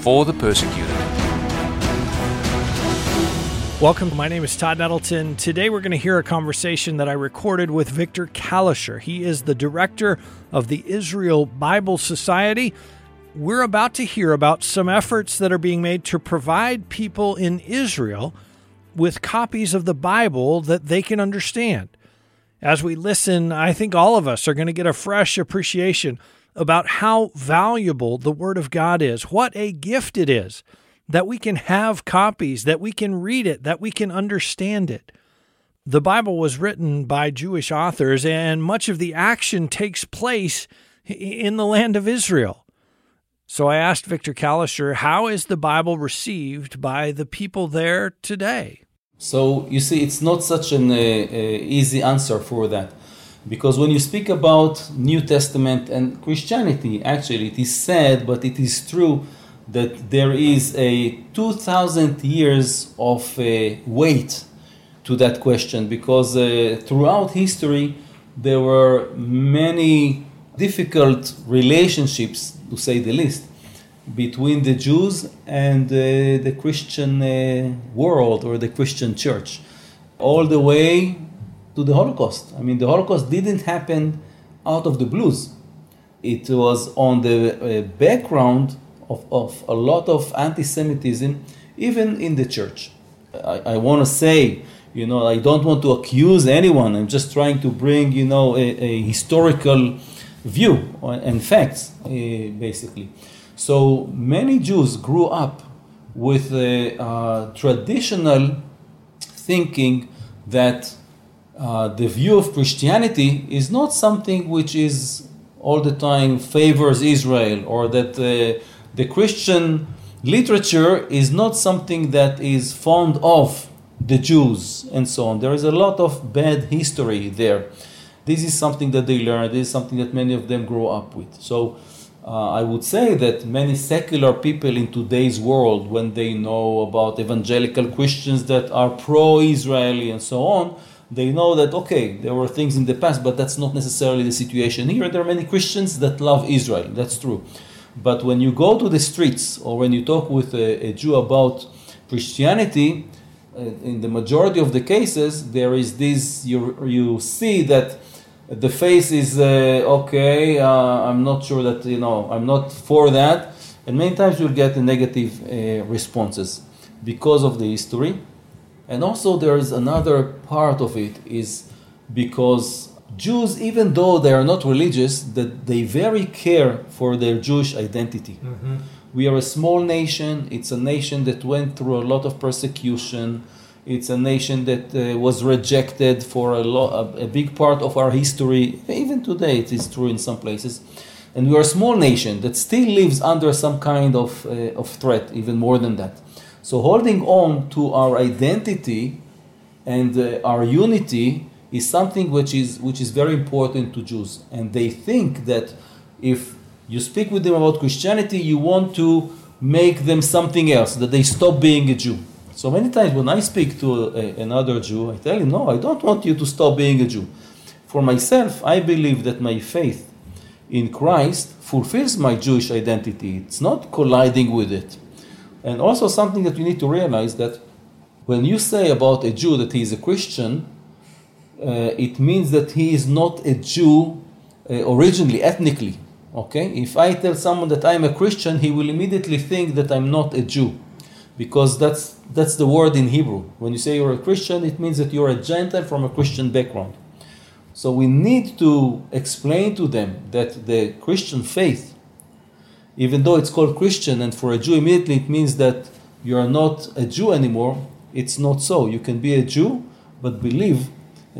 for the persecuted. Welcome. My name is Todd Nettleton. Today we're going to hear a conversation that I recorded with Victor Kalisher. He is the director of the Israel Bible Society. We're about to hear about some efforts that are being made to provide people in Israel with copies of the Bible that they can understand. As we listen, I think all of us are going to get a fresh appreciation about how valuable the Word of God is, what a gift it is that we can have copies, that we can read it, that we can understand it. The Bible was written by Jewish authors, and much of the action takes place in the land of Israel. So I asked Victor Kalisher, how is the Bible received by the people there today? So you see, it's not such an uh, uh, easy answer for that. Because when you speak about New Testament and Christianity, actually, it is said, but it is true that there is a 2000 years of uh, weight to that question because uh, throughout history there were many difficult relationships to say the least between the Jews and uh, the Christian uh, world or the Christian church. All the way to the Holocaust. I mean, the Holocaust didn't happen out of the blues. It was on the uh, background of, of a lot of anti Semitism, even in the church. I, I want to say, you know, I don't want to accuse anyone. I'm just trying to bring, you know, a, a historical view and facts, uh, basically. So many Jews grew up with a uh, traditional thinking that uh, the view of Christianity is not something which is all the time favors Israel, or that uh, the Christian literature is not something that is fond of the Jews and so on. There is a lot of bad history there. This is something that they learn. This is something that many of them grow up with. So uh, I would say that many secular people in today's world, when they know about evangelical Christians that are pro-Israeli and so on, they know that okay there were things in the past but that's not necessarily the situation here. There are many christians that love israel that's true. But when you go to the streets or when you talk with a, a jew about christianity uh, in the majority of the cases there is this you, you see that the face is uh, okay uh, i'm not sure that you know i'm not for that. And many times you'll get negative uh, responses because of the history and also there is another part of it is because Jews, even though they are not religious, that they very care for their Jewish identity. Mm-hmm. We are a small nation. It's a nation that went through a lot of persecution. It's a nation that uh, was rejected for a, lo- a, a big part of our history. Even today, it is true in some places. And we are a small nation that still lives under some kind of, uh, of threat, even more than that. So holding on to our identity and uh, our unity is something which is which is very important to Jews, and they think that if you speak with them about Christianity, you want to make them something else, that they stop being a Jew. So many times when I speak to a, another Jew, I tell him, no, I don't want you to stop being a Jew. For myself, I believe that my faith in Christ fulfills my Jewish identity. It's not colliding with it. And also something that you need to realize that when you say about a Jew that he is a Christian, uh, it means that he is not a Jew uh, originally, ethnically. Okay? If I tell someone that I'm a Christian, he will immediately think that I'm not a Jew. Because that's, that's the word in Hebrew. When you say you're a Christian, it means that you're a Gentile from a Christian background. So we need to explain to them that the Christian faith even though it's called Christian, and for a Jew immediately it means that you are not a Jew anymore, it's not so. You can be a Jew, but believe,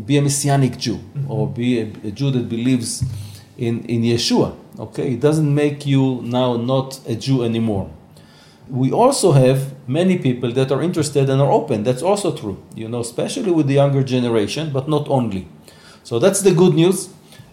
be a Messianic Jew, mm-hmm. or be a, a, Jew that believes in, in Yeshua. Okay, it doesn't make you now not a Jew anymore. We also have many people that are interested and are open. That's also true, you know, especially with the younger generation, but not only. So that's the good news.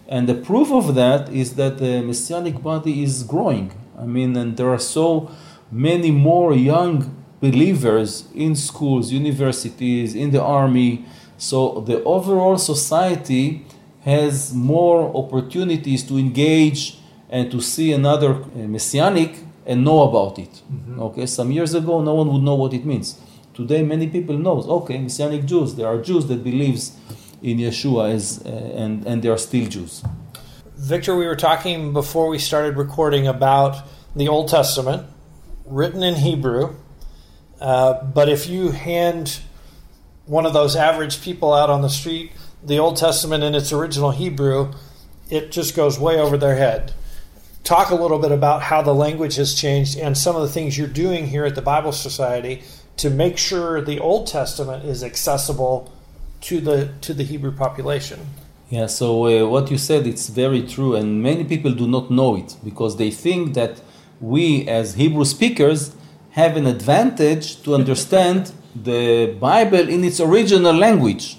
And the proof of that is that the Messianic body is growing. I mean, and there are so many more young believers in schools, universities, in the army. So the overall society has more opportunities to engage and to see another uh, messianic and know about it. Mm-hmm. Okay, some years ago, no one would know what it means. Today, many people knows. Okay, messianic Jews. There are Jews that believes in Yeshua as, uh, and and they are still Jews. Victor, we were talking before we started recording about the Old Testament, written in Hebrew. Uh, but if you hand one of those average people out on the street the Old Testament in its original Hebrew, it just goes way over their head. Talk a little bit about how the language has changed and some of the things you're doing here at the Bible Society to make sure the Old Testament is accessible to the to the Hebrew population. Yeah, so uh, what you said it's very true and many people do not know it because they think that we as Hebrew speakers have an advantage to understand the Bible in its original language.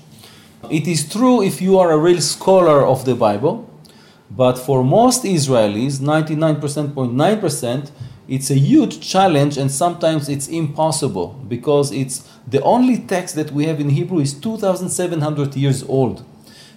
It is true if you are a real scholar of the Bible, but for most Israelis, 99.9%, it's a huge challenge and sometimes it's impossible because it's the only text that we have in Hebrew is 2700 years old.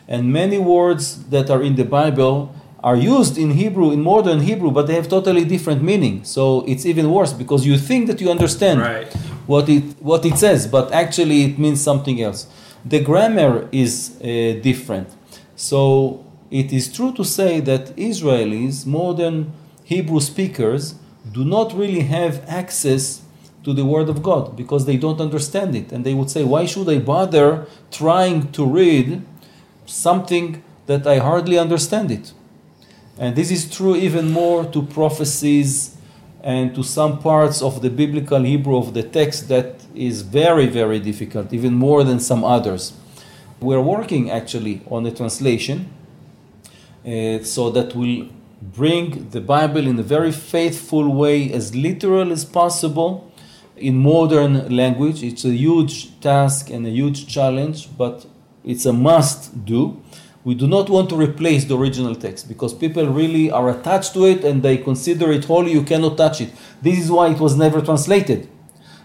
And many words that are in the Bible are used in Hebrew, in modern Hebrew, but they have totally different meaning. So it's even worse because you think that you understand right. what it what it says, but actually it means something else the grammar is uh, different. So it is true to say that Israelis, modern Hebrew speakers, do not really have access to the Word of God because they don't understand it. And they would say, Why should I bother trying to read something that I hardly understand it? And this is true even more to prophecies and to some parts of the biblical Hebrew of the text that is very, very difficult, even more than some others. We're working actually on a translation uh, so that will bring the Bible in a very faithful way, as literal as possible, in modern language. It's a huge task and a huge challenge, but it's a must do. We do not want to replace the original text because people really are attached to it and they consider it holy, you cannot touch it. This is why it was never translated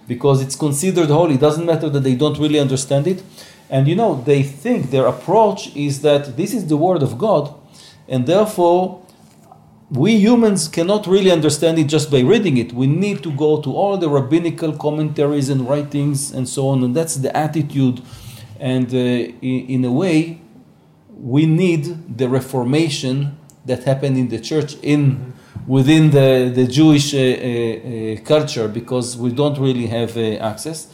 because it's considered holy. It doesn't matter that they don't really understand it. And you know, they think their approach is that this is the word of God, and therefore we humans cannot really understand it just by reading it. We need to go to all the rabbinical commentaries and writings and so on, and that's the attitude. And uh, in, a way, we need the Reformation that happened in the church in within the, the Jewish uh, uh, uh, culture because we don't really have access.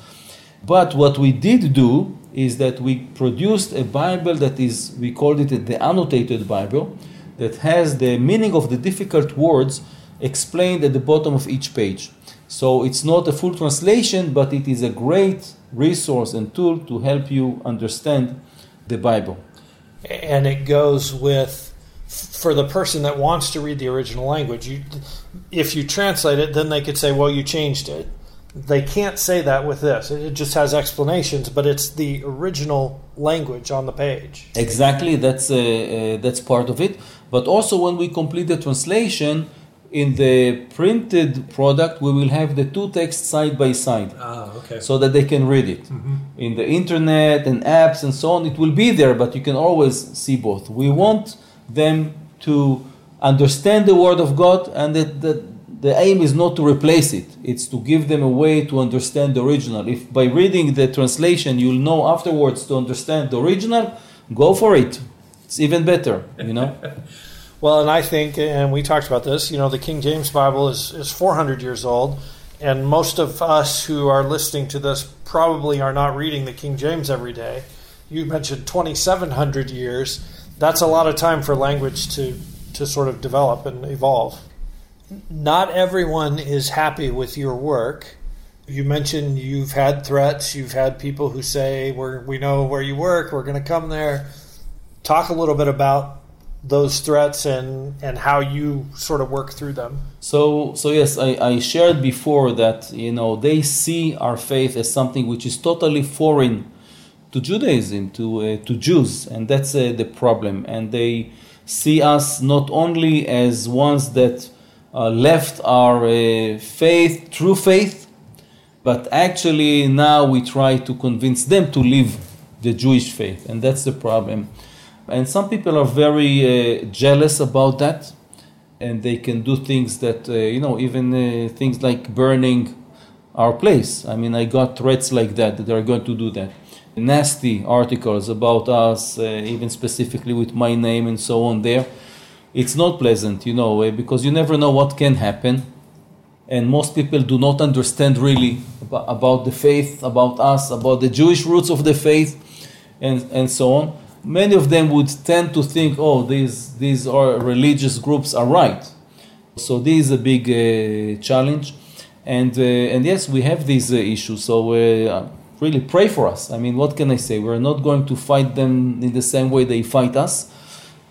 But what we did do is that we produced a Bible that is, we called it the annotated Bible, that has the meaning of the difficult words explained at the bottom of each page. So it's not a full translation, but it is a great resource and tool to help you understand the Bible. And it goes with for the person that wants to read the original language. You, if you translate it, then they could say, "Well, you changed it." They can't say that with this. It just has explanations, but it's the original language on the page. Exactly, that's uh, uh, that's part of it. But also, when we complete the translation, in the printed product, we will have the two texts side by side. Ah, okay. So that they can read it. Mm-hmm. In the internet and apps and so on, it will be there, but you can always see both. We want them to understand the Word of God, and that, that the aim is not to replace it, it's to give them a way to understand the original. If by reading the translation you'll know afterwards to understand the original, go for it. It's even better, you know? well, and I think, and we talked about this, you know, the King James Bible is, is 400 years old, and most of us who are listening to this probably are not reading the King James every day. You mentioned 2,700 years that's a lot of time for language to, to sort of develop and evolve. Not everyone is happy with your work. You mentioned you've had threats, you've had people who say, We're, We know where you work, we're going to come there. Talk a little bit about those threats and, and how you sort of work through them. So, so yes, I, I shared before that you know they see our faith as something which is totally foreign to Judaism, to uh, to Jews, and that's uh, the problem. And they see us not only as ones that uh, left our uh, faith, true faith, but actually now we try to convince them to leave the Jewish faith, and that's the problem. And some people are very uh, jealous about that, and they can do things that uh, you know, even uh, things like burning our place. I mean, I got threats like that that they are going to do that nasty articles about us, uh, even specifically with my name and so on there. It's not pleasant, you know, uh, because you never know what can happen. And most people do not understand really about the faith, about us, about the Jewish roots of the faith, and, and so on. Many of them would tend to think, oh, these, these are religious groups are right. So this is a big uh, challenge. And, uh, and yes, we have these uh, issues. So uh, really pray for us. I mean, what can I say? We're not going to fight them in the same way they fight us.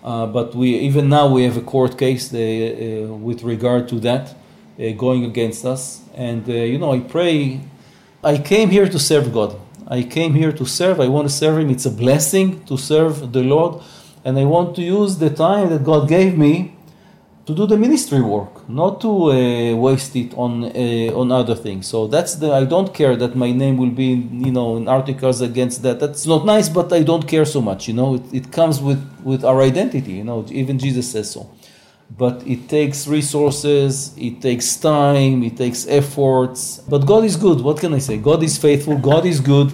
Uh, but we even now we have a court case uh, with regard to that going against us. And you know, I pray. I came here to serve God. I came here to serve. I want to serve Him. It's a blessing to serve the Lord, and I want to use the time that God gave me to do the ministry work, not to uh, waste it on uh, on other things. So that's the I don't care that my name will be you know in articles against that. That's not nice, but I don't care so much. You know, it, it comes with with our identity. You know, even Jesus says so. But it takes resources, it takes time, it takes efforts. But God is good. What can I say? God is faithful. God is good.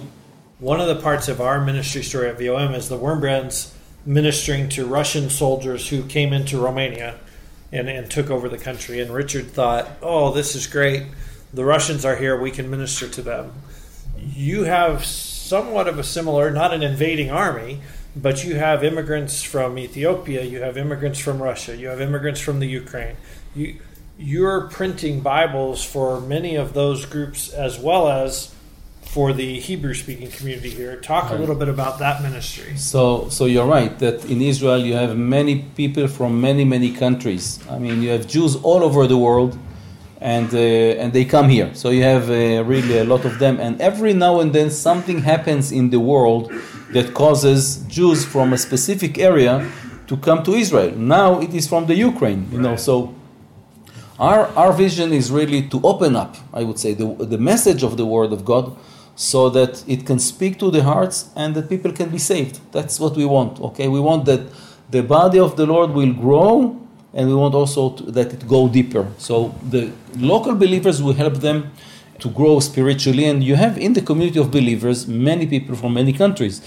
One of the parts of our ministry story at VOM is the Wurmbrands ministering to Russian soldiers who came into Romania and, and took over the country. And Richard thought, oh, this is great. The Russians are here. We can minister to them. You have somewhat of a similar, not an invading army, but you have immigrants from Ethiopia, you have immigrants from Russia, you have immigrants from the Ukraine. You, you're printing Bibles for many of those groups as well as for the Hebrew speaking community here. Talk a little bit about that ministry. So, so you're right that in Israel you have many people from many, many countries. I mean, you have Jews all over the world, and uh, and they come here. So you have uh, really a lot of them, and every now and then something happens in the world that causes Jews from a specific area to come to Israel. Now it is from the Ukraine, you know. So our our vision is really to open up, I would say, the the message of the Word of God so that it can speak to the hearts and that people can be saved. That's what we want. Okay, we want that the body of the Lord will grow, and we want also to, that it go deeper. So the local believers will help them to grow spiritually, and you have in the community of believers many people from many countries.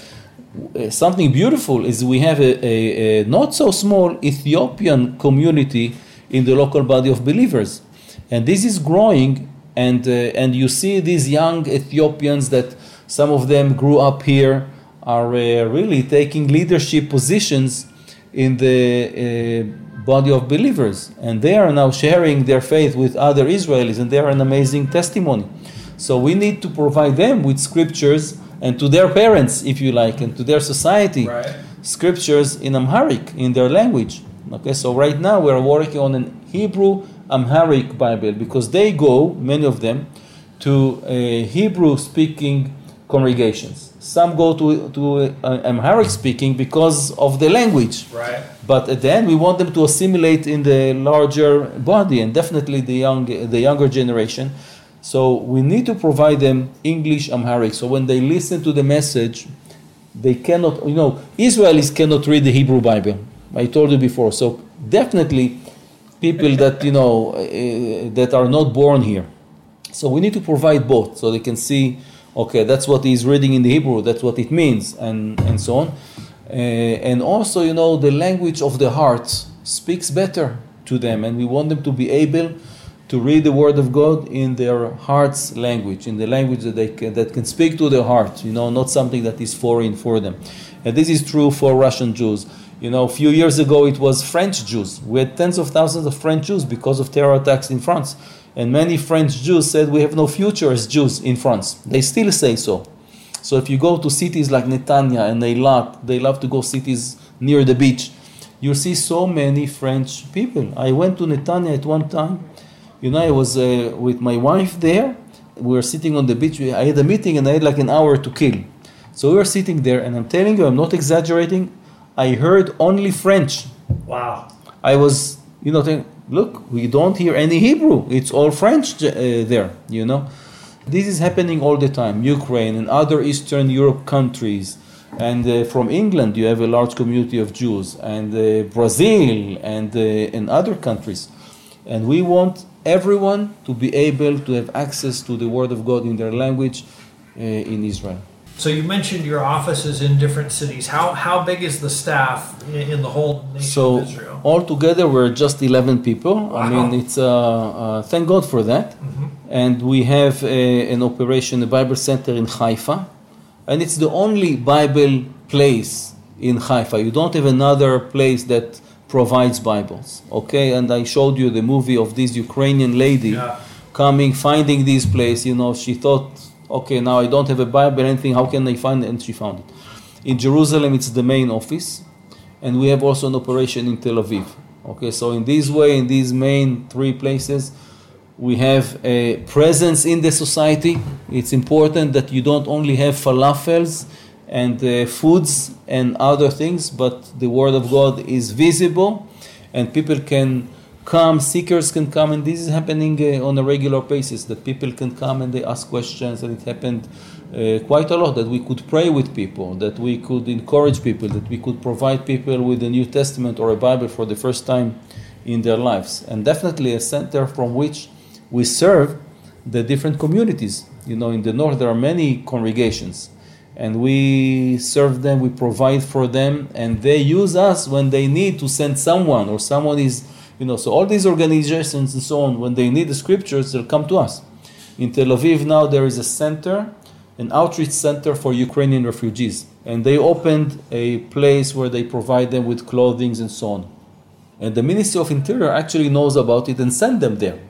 Uh, something beautiful is we have a, a, a not so small Ethiopian community in the local body of believers, and this is growing and uh, and you see these young Ethiopians that some of them grew up here are uh, really taking leadership positions in the uh, body of believers, and they are now sharing their faith with other Israelis, and they are an amazing testimony. So we need to provide them with scriptures and to their parents, if you like, and to their society, right. scriptures in Amharic, in their language. Okay, so right now we're working on an Hebrew Amharic Bible because they go, many of them, to uh, Hebrew speaking congregations. Some go to, to uh, Amharic speaking because of the language. Right. But at the end, we want them to assimilate in the larger body and definitely the, young, the younger generation. So we need to provide them English Amharic. So when they listen to the message, they cannot, you know, Israelis cannot read the Hebrew Bible. I told you before. So definitely people that you know uh, that are not born here. So we need to provide both, so they can see, okay, that's what he's reading in the Hebrew, that's what it means, and and so on. Uh, and also, you know, the language of the heart speaks better to them, and we want them to be able to read the Word of God in their heart's language, in the language that they can, that can speak to their heart. You know, not something that is foreign for them. And this is true for Russian Jews. You know, a few years ago it was French Jews. We had tens of thousands of French Jews because of terror attacks in France. And many French Jews said we have no future as Jews in France. They still say so. So if you go to cities like Netanya and Eilat, they love to go cities near the beach. you see so many French people. I went to Netanya at one time. You know, I was uh, with my wife there. We were sitting on the beach. I had a meeting and I had like an hour to kill. So we were sitting there, and I'm telling you, I'm not exaggerating. I heard only French. Wow. I was, you know, look, we don't hear any Hebrew. It's all French uh, there, you know. This is happening all the time. Ukraine and other Eastern Europe countries and uh, from England, you have a large community of Jews, and uh, Brazil, and uh, in other countries. And we want everyone to be able to have access to the Word of God in their language uh, in Israel. So you mentioned your offices in different cities. How how big is the staff in, in the whole nation so of Israel? altogether, we're just 11 people. I mean, it's uh, uh, thank God for that. Mm-hmm. And we have a, an operation, a Bible center in Haifa, and it's the only Bible place in Haifa. You don't have another place that provides Bibles. Okay, and I showed you the movie of this Ukrainian lady Yeah. coming, finding this place. You know, she thought, okay, now I don't have a Bible, anything. How can I find it? And she found it. In Jerusalem, it's the main office, and we have also an operation in Tel Aviv. Okay, so in this way, in these main three places, we have a presence in the society. It's important that you don't only have falafels and uh, foods and other things, but the Word of God is visible and people can come, seekers can come, and this is happening uh, on a regular basis that people can come and they ask questions, and it happened uh, quite a lot that we could pray with people, that we could encourage people, that we could provide people with a New Testament or a Bible for the first time in their lives, and definitely a center from which we serve the different communities. You know, in the north there are many congregations, and we serve them, we provide for them, and they use us when they need to send someone or someone is, you know, so all these organizations and so on, when they need the scriptures, they'll come to us. In Tel Aviv now there is a center, an outreach center for Ukrainian refugees, and they opened a place where they provide them with clothing and so on. And the Ministry of Interior actually knows about it and sent them there.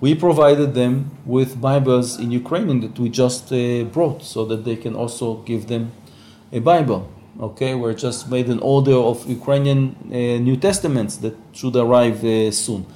We provided them with Bibles in Ukrainian that we just uh, brought so that they can also give them a Bible. Okay, we just made an order of Ukrainian uh, New Testaments that should arrive uh, soon.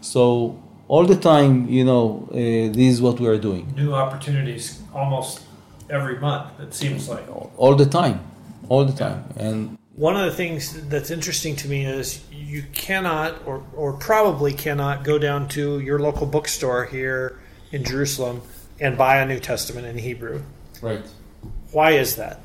So all the time, you know, uh, this is what we are doing. New opportunities almost every month. It seems like. All the time, all the time, and One of the things that's interesting to me is you cannot, or, or probably cannot, go down to your local bookstore here in Jerusalem and buy a New Testament in Hebrew. right. Why is that?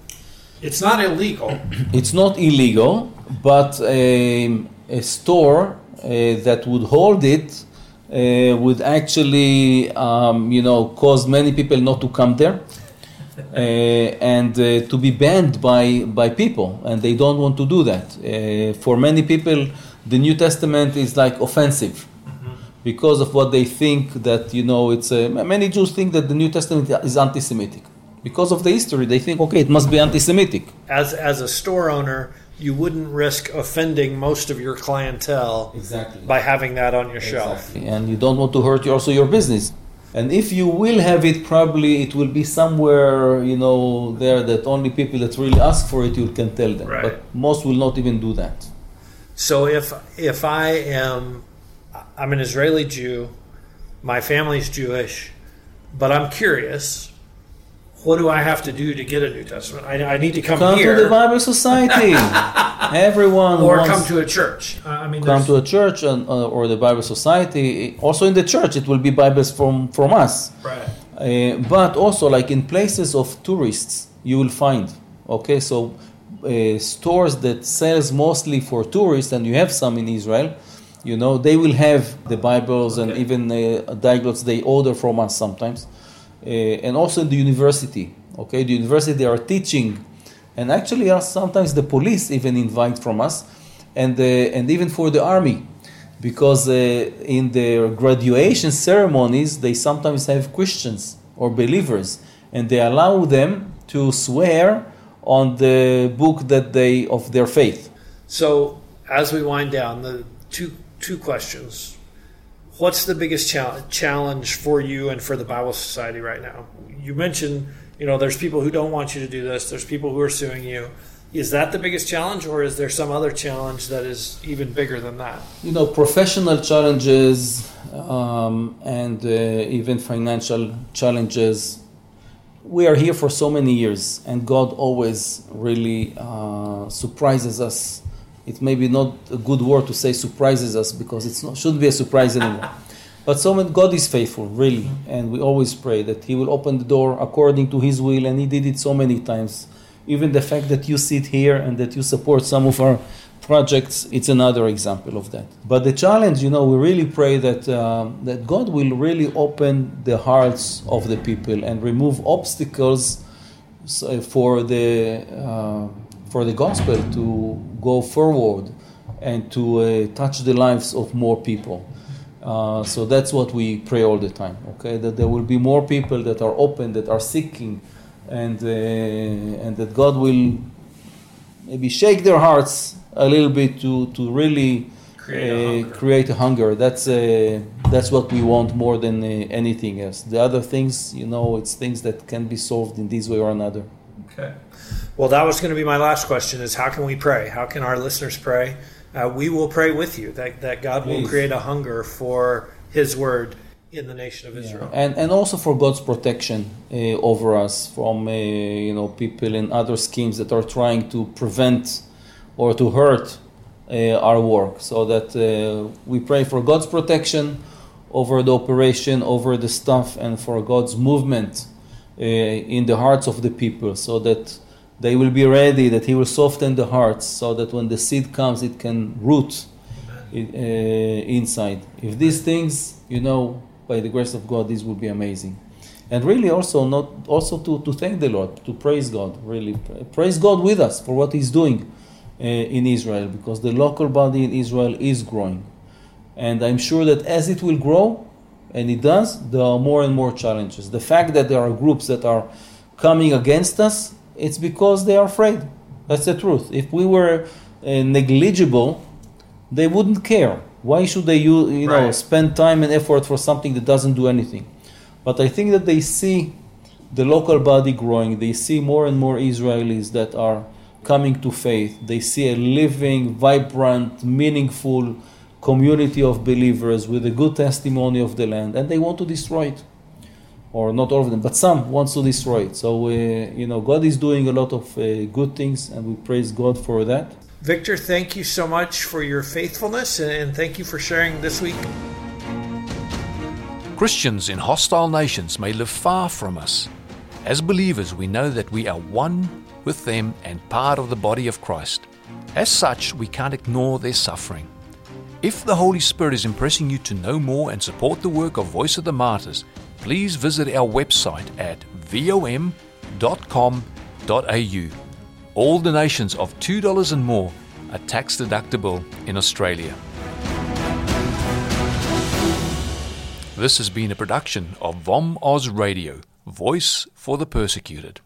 It's not illegal. It's not illegal, but um, a store uh, that would hold it uh, would actually, um, you know, cause many people not to come there. Uh, and uh, to be banned by, by people, and they don't want to do that. Uh, for many people, the New Testament is like offensive because of what they think that you know. It's uh, many Jews think that the New Testament is anti-Semitic because of the history. They think, okay, it must be anti-Semitic. As, as a store owner, you wouldn't risk offending most of your clientele Exactly. by having that on your shelf. and you don't want to hurt also your business. And if you will have it, probably it will be somewhere you know there that only people that really ask for it you can tell them. Right. But most will not even do that. So if if I am I'm an Israeli Jew, my family's Jewish, but I'm curious. What do I have to do to get a New Testament? I, I need to come, here. Come here to the Bible Society. Everyone or wants come to a church. I mean, come to a church and, uh, or the Bible Society. Also in the church, it will be Bibles from from us. right. Uh, but also like in places of tourists you will find okay so uh, stores that sells mostly for tourists and you have some in israel you know they will have the bibles and even uh, diagnostics they order from us sometimes and also in the university okay the university they are teaching and actually are sometimes the police even invite from us and uh, and even for the army because uh, in their graduation ceremonies they sometimes have Christians or believers and they allow them to swear on the book that they of their faith. So as we wind down, the two two questions. What's the biggest challenge for you and for the Bible Society right now? You mentioned, you know, there's people who don't want you to do this. There's people who are suing you. Is that the biggest challenge, or is there some other challenge that is even bigger than that? You know, professional challenges um, and uh, even financial challenges. We are here for so many years, and God always really uh, surprises us. It may be not a good word to say surprises us because it shouldn't be a surprise anymore. But so many, God is faithful, really, and we always pray that He will open the door according to His will, and He did it so many times even the fact that you sit here and that you support some of our projects, it's another example of that. But the challenge, you know, we really pray that um, that God will really open the hearts of the people and remove obstacles for the uh, for the gospel to go forward and to uh, touch the lives of more people. Uh, so that's what we pray all the time. Okay, that there will be more people that are open, that are seeking and, uh, and that God will maybe shake their hearts a little bit to, to really create a, uh, create a hunger. That's, uh, that's what we want more than uh, anything else. The other things, you know, it's things that can be solved in this way or another. Okay. Well, that was going to be my last question: is how can we pray? How can our listeners pray? Uh, we will pray with you that, that God Please. will create a hunger for His Word in the nation of Israel. Yeah. And, and also for God's protection uh, over us from uh, you know people in other schemes that are trying to prevent or to hurt uh, our work. So that uh, we pray for God's protection over the operation, over the stuff, and for God's movement uh, in the hearts of the people, so that they will be ready, that He will soften the hearts, so that when the seed comes, it can root uh, inside. If these things, you know, by the grace of God, this will be amazing. And really, also not also to, to thank the Lord, to praise God, really praise God with us for what He's doing uh, in Israel, because the local body in Israel is growing, and I'm sure that as it will grow, and it does, there are more and more challenges. The fact that there are groups that are coming against us, it's because they are afraid. That's the truth. If we were uh, negligible, they wouldn't care. Why should they you, you know spend time and effort for something that doesn't do anything? But I think that they see the local body growing. They see more and more Israelis that are coming to faith. They see a living, vibrant, meaningful community of believers with a good testimony of the land, and they want to destroy it. Or not all of them, but some wants to destroy it. So uh, you know, God is doing a lot of uh, good things, and we praise God for that. Victor, thank you so much for your faithfulness and thank you for sharing this week. Christians in hostile nations may live far from us. As believers, we know that we are one with them and part of the body of Christ. As such, we can't ignore their suffering. If the Holy Spirit is impressing you to know more and support the work of Voice of the Martyrs, please visit our website at vom.com.au. All donations of $2 and more are tax deductible in Australia. This has been a production of VOM Oz Radio, Voice for the Persecuted.